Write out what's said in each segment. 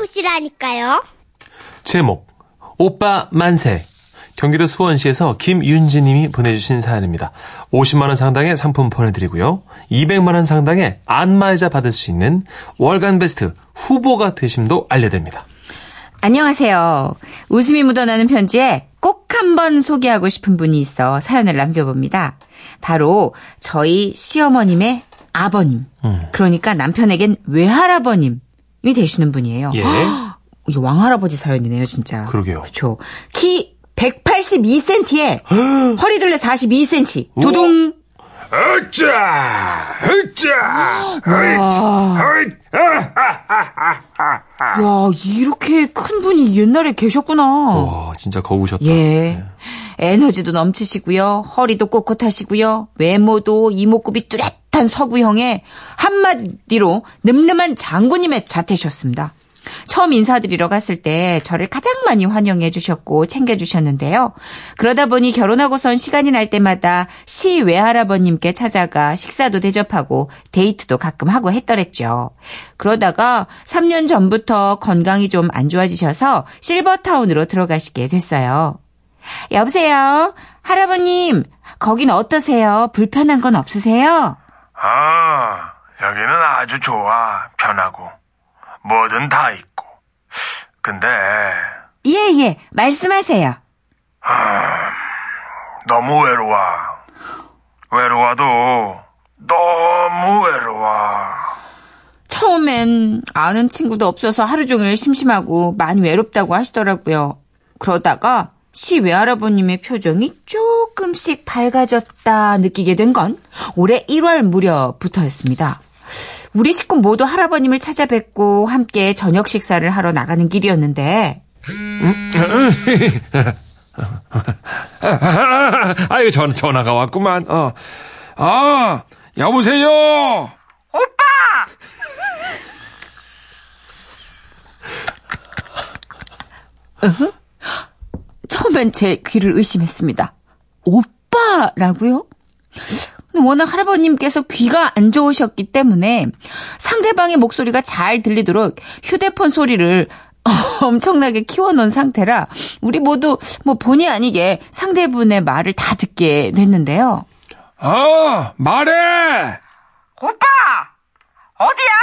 찾아보시라니까요. 제목 오빠 만세 경기도 수원시에서 김윤지 님이 보내주신 사연입니다. 50만 원 상당의 상품 보내드리고요. 200만 원 상당의 안마의자 받을 수 있는 월간 베스트 후보가 되심도 알려드립니다. 안녕하세요. 웃음이 묻어나는 편지에 꼭 한번 소개하고 싶은 분이 있어 사연을 남겨봅니다. 바로 저희 시어머님의 아버님. 음. 그러니까 남편에겐 외할아버님 이 되시는 분이에요. 예. 이 왕할아버지 사연이네요, 진짜. 그러게요. 그렇죠. 키 182cm에 허리둘레 42cm. 두둥. 으짜! 으짜! 야, 이렇게 큰 분이 옛날에 계셨구나. 와, 진짜 거우셨다. 예. 에너지도 넘치시고요. 허리도 꼿꼿하시고요. 외모도 이목구비 뚜렷한 서구형에 한마디로 늠름한 장군님의 자태셨습니다. 처음 인사드리러 갔을 때 저를 가장 많이 환영해 주셨고 챙겨 주셨는데요. 그러다 보니 결혼하고선 시간이 날 때마다 시 외할아버님께 찾아가 식사도 대접하고 데이트도 가끔 하고 했더랬죠. 그러다가 3년 전부터 건강이 좀 안 좋아지셔서 실버타운으로 들어가시게 됐어요. 여보세요? 할아버님, 거긴 어떠세요? 불편한 건 없으세요? 아, 여기는 아주 좋아. 편하고. 뭐든 다 있고. 근데, 예, 예, 말씀하세요. 너무 외로워. 외로워도, 너무 외로워. 처음엔 아는 친구도 없어서 하루 종일 심심하고 많이 외롭다고 하시더라고요. 그러다가 시 외할아버님의 표정이 조금씩 밝아졌다 느끼게 된 건 올해 1월 무렵부터였습니다. 우리 식구 모두 할아버님을 찾아뵙고 함께 저녁 식사를 하러 나가는 길이었는데 아이고, 전, 전화가 왔구만. 어. 아, 여보세요? 처음엔 제 귀를 의심했습니다. 오빠라고요? 워낙 할아버님께서 귀가 안 좋으셨기 때문에 상대방의 목소리가 잘 들리도록 휴대폰 소리를 엄청나게 키워놓은 상태라 우리 모두 뭐 본의 아니게 상대분의 말을 다 듣게 됐는데요. 어, 말해! 오빠! 어디야?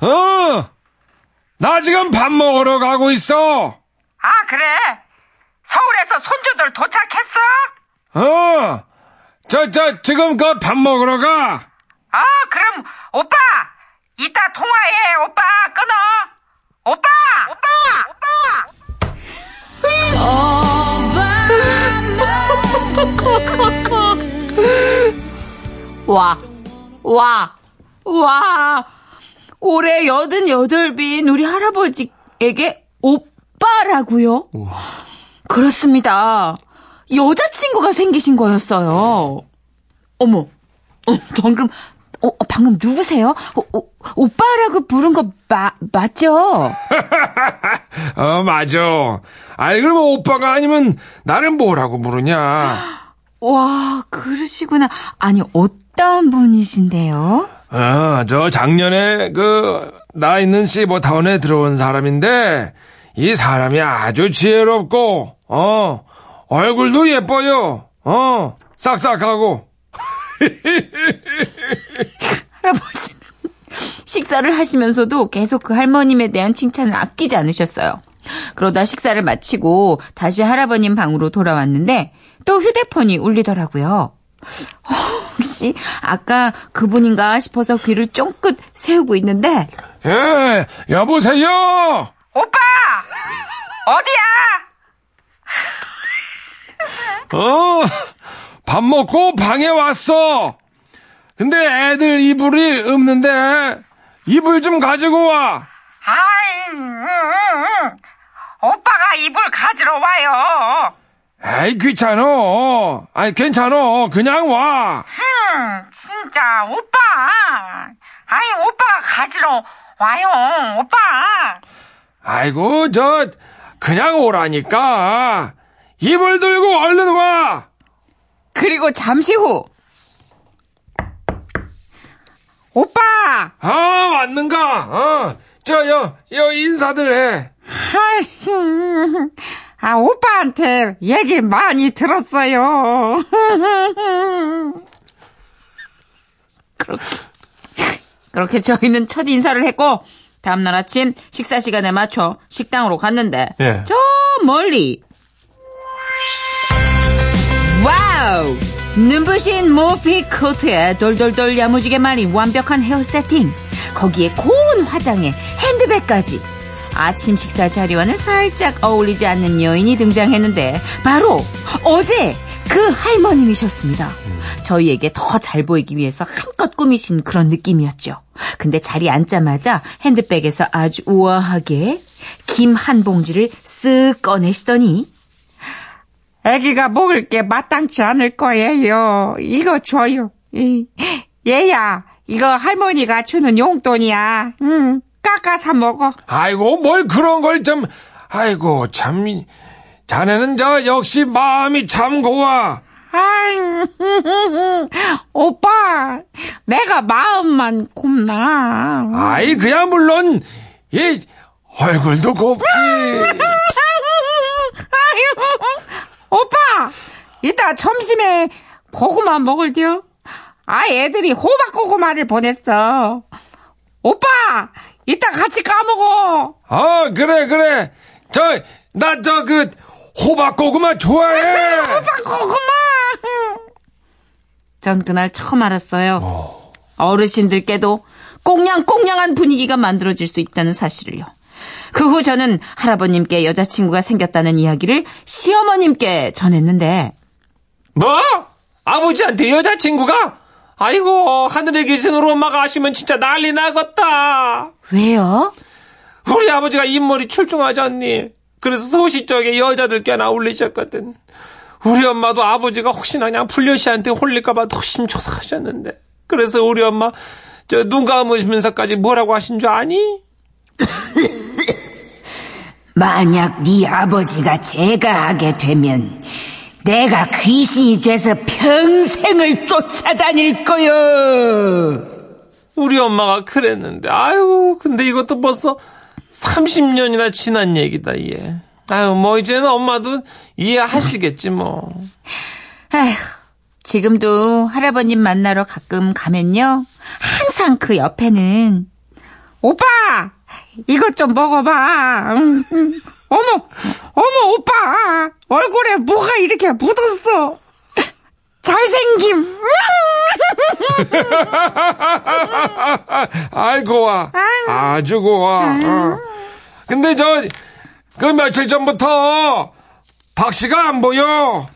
어! 나 지금 밥 먹으러 가고 있어! 아, 그래? 서울에서 손주들 도착했어? 어! 저, 저, 지금 그 밥 먹으러 가! 아, 그럼, 오빠! 이따 통화해, 오빠! 끊어! 오빠! 오빠! 오빠! 와, 와, 와. 올해 여든 여덟빈 우리 할아버지에게 오빠라고요? 그렇습니다. 여자친구가 생기신 거였어요. 어머, 어, 방금, 어, 방금 누구세요? 어, 어, 오빠라고 부른 거 마, 맞죠? 어, 맞아. 아이, 그럼 오빠가 아니면 나를 뭐라고 부르냐? 와, 그러시구나. 아니, 어떤 분이신데요? 어, 저 작년에 그, 나 있는 시버타운에 들어온 사람인데, 이 사람이 아주 지혜롭고, 어, 얼굴도 예뻐요. 어, 싹싹하고. 할아버지는 식사를 하시면서도 계속 그 할머님에 대한 칭찬을 아끼지 않으셨어요. 그러다 식사를 마치고 다시 할아버님 방으로 돌아왔는데 또 휴대폰이 울리더라고요. 혹시 아까 그분인가 싶어서 귀를 쫑긋 세우고 있는데 예, 여보세요? 오빠! 어디야? 어, 밥 먹고 방에 왔어. 근데 애들 이불이 없는데, 이불 좀 가지고 와. 아이, 응, 응, 응. 오빠가 이불 가지러 와요. 에이, 귀찮어. 아이, 괜찮어. 그냥 와. 흠, 진짜, 오빠. 아이, 오빠가 가지러 와요, 오빠. 아이고, 저, 그냥 오라니까. 이불 들고 얼른 와. 그리고 잠시 후 오빠! 아, 왔는가? 어, 저, 여, 여, 인사들 해. 아이, 아, 오빠한테 얘기 많이 들었어요. 그렇게 저희는 첫 인사를 했고 다음날 아침 식사 시간에 맞춰 식당으로 갔는데 예. 저 멀리 와우 눈부신 모피 코트에 돌돌돌 야무지게 말린 완벽한 헤어 세팅 거기에 고운 화장에 핸드백까지 아침 식사 자리와는 살짝 어울리지 않는 여인이 등장했는데 바로 어제 그 할머님이셨습니다. 저희에게 더 잘 보이기 위해서 한껏 꾸미신 그런 느낌이었죠. 근데 자리에 앉자마자 핸드백에서 아주 우아하게 김 한 봉지를 쓱 꺼내시더니 아기가 먹을 게 마땅치 않을 거예요. 이거 줘요. 이, 얘야, 이거 할머니가 주는 용돈이야. 응, 깎아서 먹어. 아이고, 뭘 그런 걸 좀, 아이고, 참, 이- 자네는 저, 역시 마음이 참 고와. 오빠, 내가 마음만 곱나. 아이, 그야 물론, 이, 얼굴도 곱지. 아유, 오빠, 이따 점심에 고구마 먹을게요. 아, 애들이 호박 고구마를 보냈어. 오빠, 이따 같이 까먹어. 아, 그래, 그래. 저, 나 저, 그, 호박고구마 좋아해. 호박 고구마. 전 그날 처음 알았어요. 어르신들께도 꽁냥꽁냥한 분위기가 만들어질 수 있다는 사실을요. 그 후 저는 할아버님께 여자친구가 생겼다는 이야기를 시어머님께 전했는데 뭐? 아버지한테 여자친구가? 아이고, 하늘에 계신 우리 엄마가 아시면 진짜 난리 나겠다. 왜요? 우리 아버지가 인물이 출중하지 않니? 그래서 소시 쪽에 여자들 꽤나 올리셨거든. 우리 엄마도 아버지가 혹시나 그냥 불려씨한테 홀릴까봐 노심초사하셨는데. 그래서 우리 엄마, 저, 눈 감으시면서까지 뭐라고 하신 줄 아니? 만약 네 아버지가 제가 하게 되면 내가 귀신이 돼서 평생을 쫓아다닐 거요. 우리 엄마가 그랬는데, 아유, 근데 이것도 벌써 30년이나 지난 얘기다, 얘. 아유, 뭐, 이제는 엄마도 이해하시겠지, 뭐. 아휴, 지금도 할아버님 만나러 가끔 가면요. 항상 그 옆에는 오빠, 이것 좀 먹어봐. 음, 음. 어머, 어머, 오빠. 얼굴에 뭐가 이렇게 묻었어. 잘생김. 아이, 고와. 아주 고와. 어. 근데 저, 그 며칠 전부터, 박 씨가 안 보여.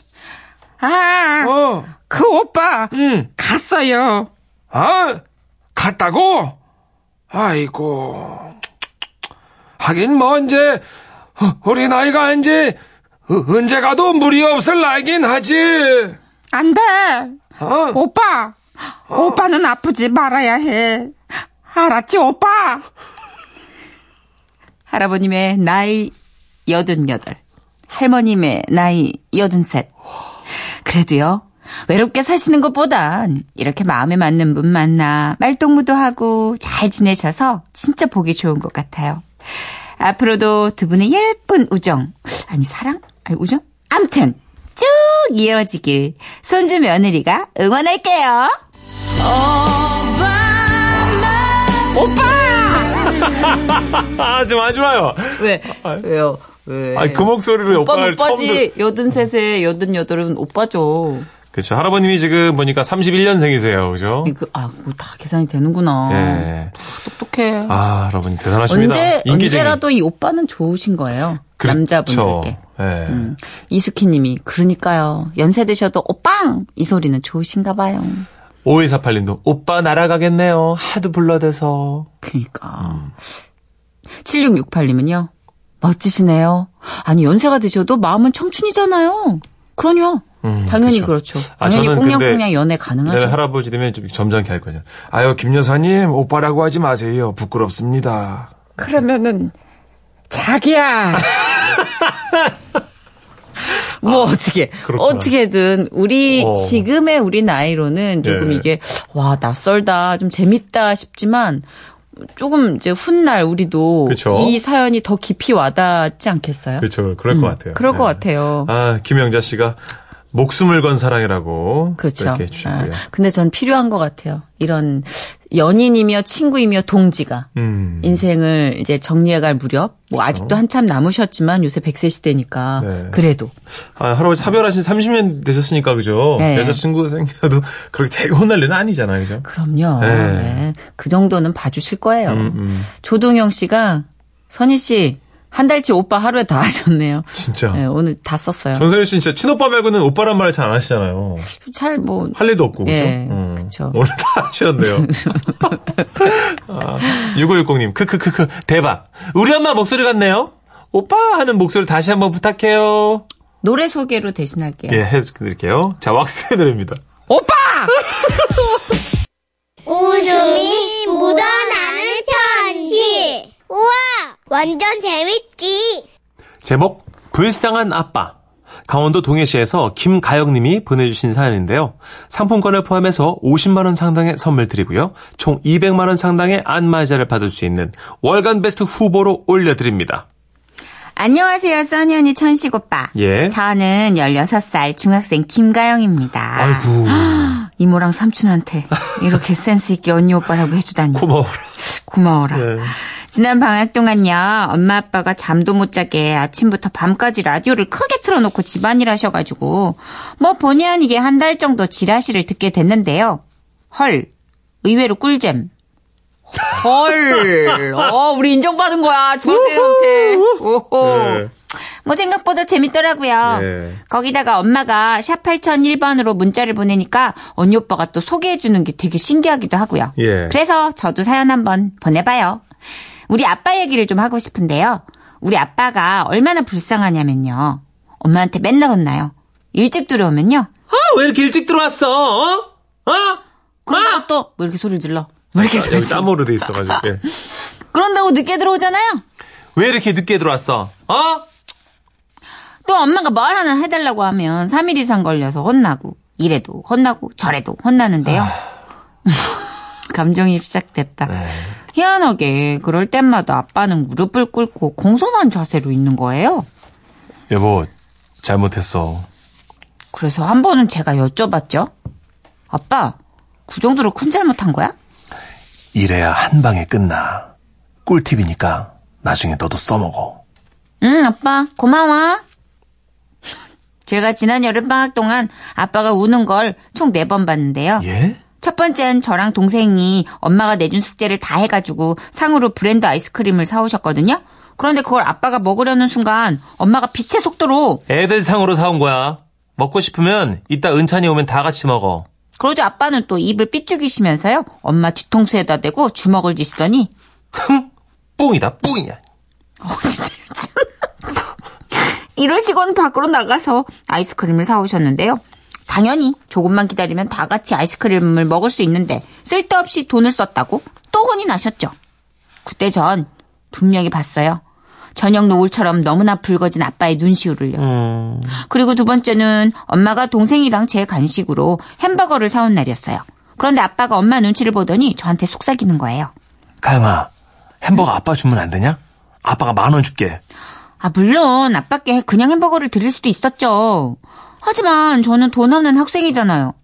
아, 어, 그 오빠 응. 갔어요. 아, 갔다고? 아이고. 하긴 뭐, 이제, 어, 우리 나이가 이제, 어, 언제 가도 무리 없을 나이긴 하지. 안 돼. 어? 오빠, 오빠는 아프지 말아야 해. 알았지, 오빠? 할아버님의 나이 88, 할머님의 나이 83. 그래도요, 외롭게 사시는 것보단 이렇게 마음에 맞는 분 만나 말동무도 하고 잘 지내셔서 진짜 보기 좋은 것 같아요. 앞으로도 두 분의 예쁜 우정, 아니 사랑? 아니 우정? 암튼 쭉 이어지길 손주 며느리가 응원할게요. 아, 좀 하지 마요. 왜? 왜요? 왜? 아, 그 목소리로 오빠는 오빠를 처음 오빠지. 여든 셋에 여든 여덟은 오빠죠. 그렇죠. 할아버님이 지금 보니까 31년생이세요. 그죠? 그, 아, 그거 다 계산이 되는구나. 예. 똑똑해. 아, 할아버님 대단하십니다. 언제, 인기쟁이. 언제라도 이 오빠는 좋으신 거예요. 그렇죠. 남자분들께. 예. 음. 이수키 님이, 그러니까요. 연세 드셔도 오빵! 이 소리는 좋으신가 봐요. 5248님도 오빠 날아가겠네요. 하도 불러대서. 그니까. 7668님은요. 멋지시네요. 아니, 연세가 드셔도 마음은 청춘이잖아요. 그러요. 음, 당연히 그렇죠. 그렇죠 아, 당연히 꽁냥꽁냥 연애 가능하죠. 할아버지 되면 좀 점잖게 할 거냐. 아유, 김 여사님, 오빠라고 하지 마세요. 부끄럽습니다. 그러면은, 자기야. 뭐 어떻게 그렇구나. 어떻게든 우리 어. 지금의 우리 나이로는 조금 예. 이게 와 낯설다 좀 재밌다 싶지만 조금 이제 훗날 우리도 그쵸. 이 사연이 더 깊이 와닿지 않겠어요? 그렇죠. 그럴 것 같아요. 그럴 것 네. 같아요. 아, 김영자 씨가 목숨을 건 사랑이라고 그렇죠. 이렇게 해주셨고요. 아, 근데 전 필요한 것 같아요. 이런 연인이며 친구이며 동지가 음. 인생을 이제 정리해갈 무렵, 뭐 아직도 한참 남으셨지만 요새 100세 시대니까 네. 그래도 아, 할아버지 사별하신 30년 되셨으니까 그죠? 네. 여자친구 생겨도 그렇게 되게 혼날 일은 아니잖아요, 그죠? 그럼요. 네. 네. 그 정도는 봐주실 거예요. 음, 음. 조동영 씨가 선희 씨 한 달치 오빠 하루에 다 하셨네요. 진짜. 네, 오늘 다 썼어요. 정선일 씨는 진짜 친오빠 말고는 오빠란 말을 잘 안 하시잖아요. 잘 뭐. 할 일도 없고, 그죠? 예, 음. 그쵸. 오늘 다 하셨네요. 아, 6560님, 크크크크, 대박. 우리 엄마 목소리 같네요? 오빠 하는 목소리 다시 한번 부탁해요. 노래 소개로 대신할게요. 예, 해드릴게요. 자, 왁스의 노래입니다. 오빠! 완전 재밌지. 제목 불쌍한 아빠 강원도 동해시에서 김가영님이 보내주신 사연인데요. 상품권을 포함해서 50만 원 상당의 선물 드리고요. 총 200만 원 상당의 안마의자를 받을 수 있는 월간 베스트 후보로 올려드립니다. 안녕하세요, 써니 언니 천식 오빠. 예. 저는 16살 중학생 김가영입니다. 아이고 이모랑 삼촌한테 이렇게 센스 있게 언니 오빠라고 해주다니 고마워라. 고마워라. 예. 지난 방학 동안요, 엄마 아빠가 잠도 못 자게 아침부터 밤까지 라디오를 크게 틀어놓고 집안일 하셔가지고, 뭐 본의 아니게 한 달 정도 지라시를 듣게 됐는데요. 헐, 의외로 꿀잼. 헐, 어, 우리 인정받은 거야, 중학생한테. 오호. 예. 뭐 생각보다 재밌더라고요. 예. 거기다가 엄마가 샵 8001번으로 문자를 보내니까 언니 오빠가 또 소개해주는 게 되게 신기하기도 하고요. 예. 그래서 저도 사연 한번 보내봐요. 우리 아빠 얘기를 좀 하고 싶은데요. 우리 아빠가 얼마나 불쌍하냐면요. 엄마한테 맨날 혼나요. 일찍 들어오면요. 아, 왜 이렇게 일찍 들어왔어? 어? 어? 그런다고 또, 뭐 이렇게 소리를 질러. 뭐 이렇게 소리 여기. 땀으로 돼 있어가지고. 예. 그런다고 늦게 들어오잖아요. 왜 이렇게 늦게 들어왔어? 어? 또 엄마가 뭘 하나 해달라고 하면 3일 이상 걸려서 혼나고 이래도 혼나고 저래도 혼나는데요. 감정이 시작됐다. 희한하게 그럴 때마다 아빠는 무릎을 꿇고 공손한 자세로 있는 거예요. 여보, 잘못했어. 그래서 한 번은 제가 여쭤봤죠. 아빠, 그 정도로 큰 잘못한 거야? 이래야 한 방에 끝나. 꿀팁이니까 나중에 너도 써먹어. 응, 아빠, 고마워. 제가 지난 여름방학 동안 아빠가 우는 걸 총 네 번 봤는데요. 예? 첫 번째는 저랑 동생이 엄마가 내준 숙제를 다 해가지고 상으로 브랜드 아이스크림을 사오셨거든요. 그런데 그걸 아빠가 먹으려는 순간 엄마가 빛의 속도로 애들 상으로 사온 거야. 먹고 싶으면 이따 은찬이 오면 다 같이 먹어. 그러자 아빠는 또 입을 삐죽이시면서요. 엄마 뒤통수에다 대고 주먹을 쥐시더니 뿡이다, 뿡이야. 이러시곤 밖으로 나가서 아이스크림을 사오셨는데요. 당연히 조금만 기다리면 다 같이 아이스크림을 먹을 수 있는데 쓸데없이 돈을 썼다고 또 혼이 나셨죠. 그때 전 분명히 봤어요. 저녁 노을처럼 너무나 붉어진 아빠의 눈시울을요. 음, 그리고 두 번째는 엄마가 동생이랑 제 간식으로 햄버거를 사온 날이었어요. 그런데 아빠가 엄마 눈치를 보더니 저한테 속삭이는 거예요. 가영아, 햄버거 아빠 주면 안 되냐? 아빠가 만 원 줄게. 아, 물론 아빠께 그냥 햄버거를 드릴 수도 있었죠. 하지만 저는 돈 없는 학생이잖아요.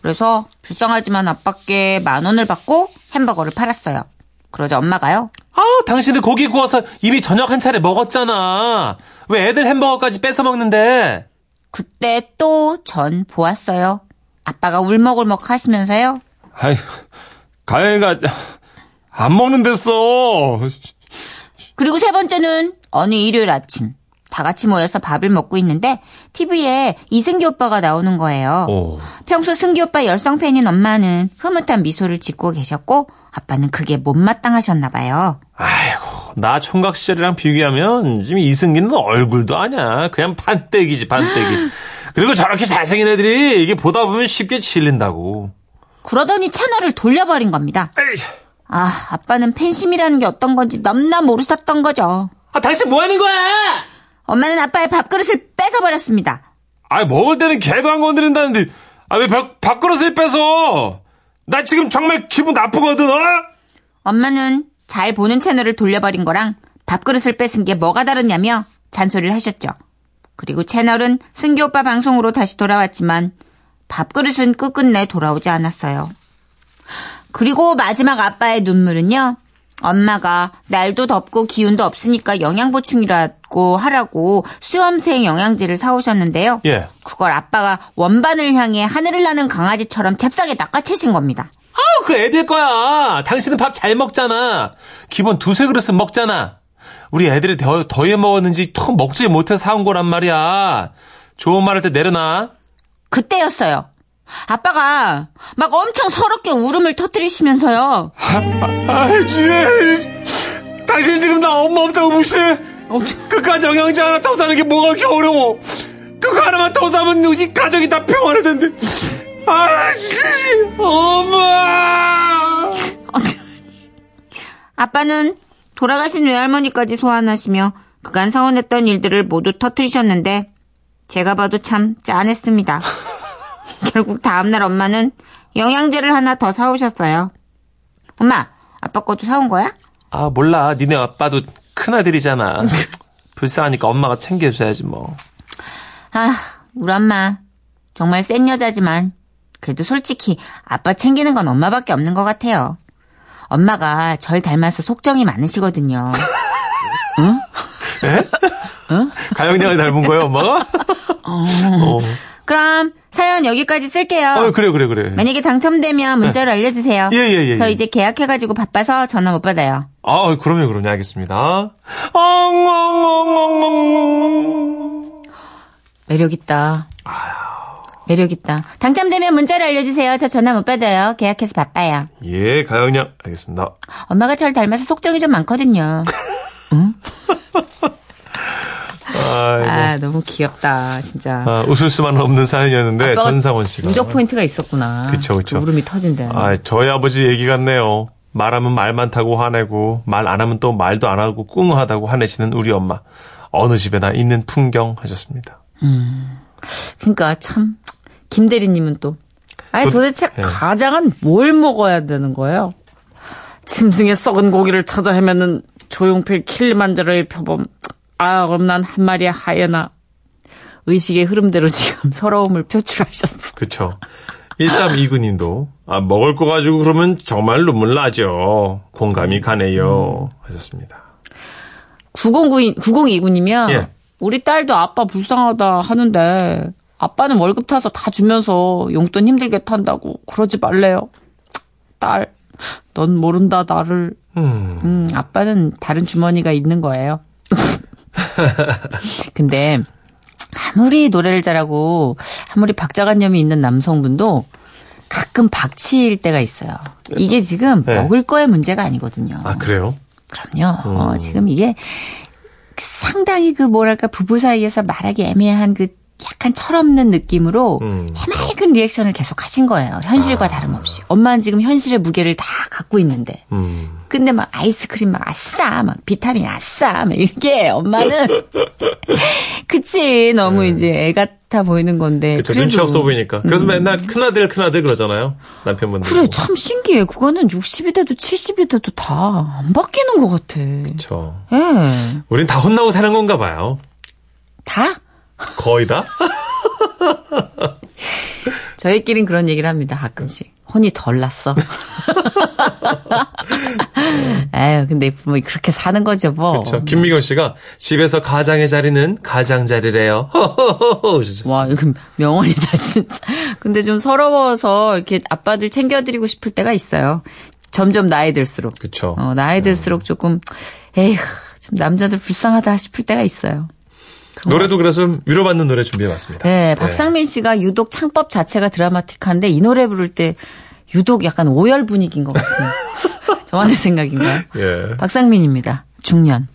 그래서 불쌍하지만 아빠께 만 원을 받고 햄버거를 팔았어요. 그러자 엄마가요. 아우, 당신들 고기 구워서 이미 저녁 한 차례 먹었잖아. 왜 애들 햄버거까지 뺏어 먹는데? 그때 또 전 보았어요. 아빠가 울먹울먹 하시면서요. 아이, 가영이가 안 먹는댔어. 그리고 세 번째는 어느 일요일 아침 다 같이 모여서 밥을 먹고 있는데 TV에 이승기 오빠가 나오는 거예요. 오. 평소 승기 오빠 열성 팬인 엄마는 흐뭇한 미소를 짓고 계셨고 아빠는 그게 못마땅하셨나 봐요. 아이고, 나 총각 시절이랑 비교하면 지금 이승기는 얼굴도 아냐. 그냥 반떼기지, 반떼기. 그리고 저렇게 잘생긴 애들이 이게 보다 보면 쉽게 질린다고. 그러더니 채널을 돌려버린 겁니다. 아, 아빠는 팬심이라는 게 어떤 건지 넘나 모르셨던 거죠. 아, 당신 뭐 하는 거야? 엄마는 아빠의 밥그릇을 뺏어버렸습니다. 아, 먹을 때는 개도 안 건드린다는데, 아, 왜 밥, 밥그릇을 뺏어? 나 지금 정말 기분 나쁘거든, 어? 엄마는 잘 보는 채널을 돌려버린 거랑 밥그릇을 뺏은 게 뭐가 다르냐며 잔소리를 하셨죠. 그리고 채널은 승기 오빠 방송으로 다시 돌아왔지만 밥그릇은 끝끝내 돌아오지 않았어요. 그리고 마지막 아빠의 눈물은요. 엄마가 날도 덥고 기운도 없으니까 영양 보충이라고 하라고 수험생 영양제를 사오셨는데요. 예. 그걸 아빠가 원반을 향해 하늘을 나는 강아지처럼 잽싸게 낚아채신 겁니다. 아, 그 애들 거야. 당신은 밥 잘 먹잖아. 기본 두세 그릇은 먹잖아. 우리 애들이 더, 더해 먹었는지 턱 먹지 못해서 사온 거란 말이야. 좋은 말 할 때 내려놔. 그때였어요. 아빠가 막 엄청 서럽게 울음을 터뜨리시면서요. 아이, 쥐 당신 지금 나 엄마 없다고 무시해? 끝까지 영양제 하나 타고 사는 게 뭐가 그렇게 어려워? 그거 하나만 타고 사면 이 가족이 다 평화를 텐데. 아이, 쥐 엄마! 아빠는 돌아가신 외할머니까지 소환하시며 그간 서운했던 일들을 모두 터뜨리셨는데 제가 봐도 참 짠했습니다. 결국 다음날 엄마는 영양제를 하나 더 사오셨어요. 엄마, 아빠 것도 사온 거야? 아, 몰라. 니네 아빠도 큰아들이잖아. 불쌍하니까 엄마가 챙겨줘야지, 뭐. 아, 우리 엄마 정말 센 여자지만 그래도 솔직히 아빠 챙기는 건 엄마밖에 없는 것 같아요. 엄마가 절 닮아서 속정이 많으시거든요. 가영양을 닮은 거예요, 엄마가? 어. 그럼 사연 여기까지 쓸게요. 어, 그래, 그래, 그래. 만약에 당첨되면 문자로 알려주세요. 예, 예, 예, 저 예. 이제 계약해가지고 바빠서 전화 못 받아요. 아, 그럼요, 그럼요. 알겠습니다. 엉엉엉엉엉. 매력있다. 매력있다. 당첨되면 문자로 알려주세요. 저 전화 못 받아요. 계약해서 바빠요. 예, 가영양. 알겠습니다. 엄마가 절 닮아서 속정이 좀 많거든요. 아이고. 아, 너무 귀엽다, 진짜. 아, 웃을 수만은 없는 사연이었는데, 전상원 씨가. 누적 포인트가 있었구나. 그쵸, 그쵸. 그 울음이 터진다. 아, 저희 아버지 얘기 같네요. 말하면 말 많다고 화내고, 말 안 하면 또 말도 안 하고 꿍하다고 화내시는 우리 엄마. 어느 집에나 있는 풍경 하셨습니다. 그러니까 참 김대리님은 또 아니 또- 도대체 예. 가장은 뭘 먹어야 되는 거예요? 짐승의 썩은 고기를 찾아 헤매는 조용필 킬리만자로의 표범. 아, 그럼 난 한 마리의 하이에나. 의식의 흐름대로 지금 서러움을 표출하셨어. 그쵸. 1329님도, 아, 먹을 거 가지고 그러면 정말 눈물 나죠. 공감이 가네요. 하셨습니다. 9092, 9029님이요. 예. 우리 딸도 아빠 불쌍하다 하는데 아빠는 월급 타서 다 주면서 용돈 힘들게 탄다고 그러지 말래요. 딸, 넌 모른다 나를. 음, 음, 아빠는 다른 주머니가 있는 거예요. 근데 아무리 노래를 잘하고 아무리 박자관념이 있는 남성분도 가끔 박치일 때가 있어요. 이게 지금 네. 먹을 거의 문제가 아니거든요. 아, 그래요? 그럼요. 어, 지금 이게 상당히 그 뭐랄까 부부 사이에서 말하기 애매한 그 약간 철없는 느낌으로 음. 해맑은 리액션을 계속 하신 거예요. 현실과 다름없이. 엄마는 지금 현실의 무게를 다 갖고 있는데. 음. 근데 막 아이스크림 막 아싸, 막 비타민 아싸, 막 이렇게 엄마는 그치 너무 이제 애 같아 보이는 건데. 그쵸. 눈치 없어 보이니까. 그래서 맨날 큰아들, 큰아들 그러잖아요. 남편분들. 그래 참 신기해. 그거는 60이 돼도 70이 돼도 다 안 바뀌는 것 같아. 그쵸. 예, 우린 다 혼나고 사는 건가 봐요. 다 거의 다? 저희끼린 그런 얘기를 합니다. 가끔씩. 혼이 덜 났어. 에휴, 근데 뭐 그렇게 사는 거죠, 뭐. 그렇죠. 김미경 씨가 집에서 가장의 자리는 가장 자리래요. 와, 이거 명언이다, 진짜. 근데 좀 서러워서 이렇게 아빠들 챙겨드리고 싶을 때가 있어요. 점점 나이 들수록. 그쵸. 어, 나이 들수록 조금, 에휴, 좀 남자들 불쌍하다 싶을 때가 있어요. 노래도 그래서 위로받는 노래 준비해봤습니다. 네, 박상민 씨가 유독 창법 자체가 드라마틱한데 이 노래 부를 때 유독 약간 오열 분위기인 것 같아요. 저만의 생각인가요? 예. 박상민입니다. 중년.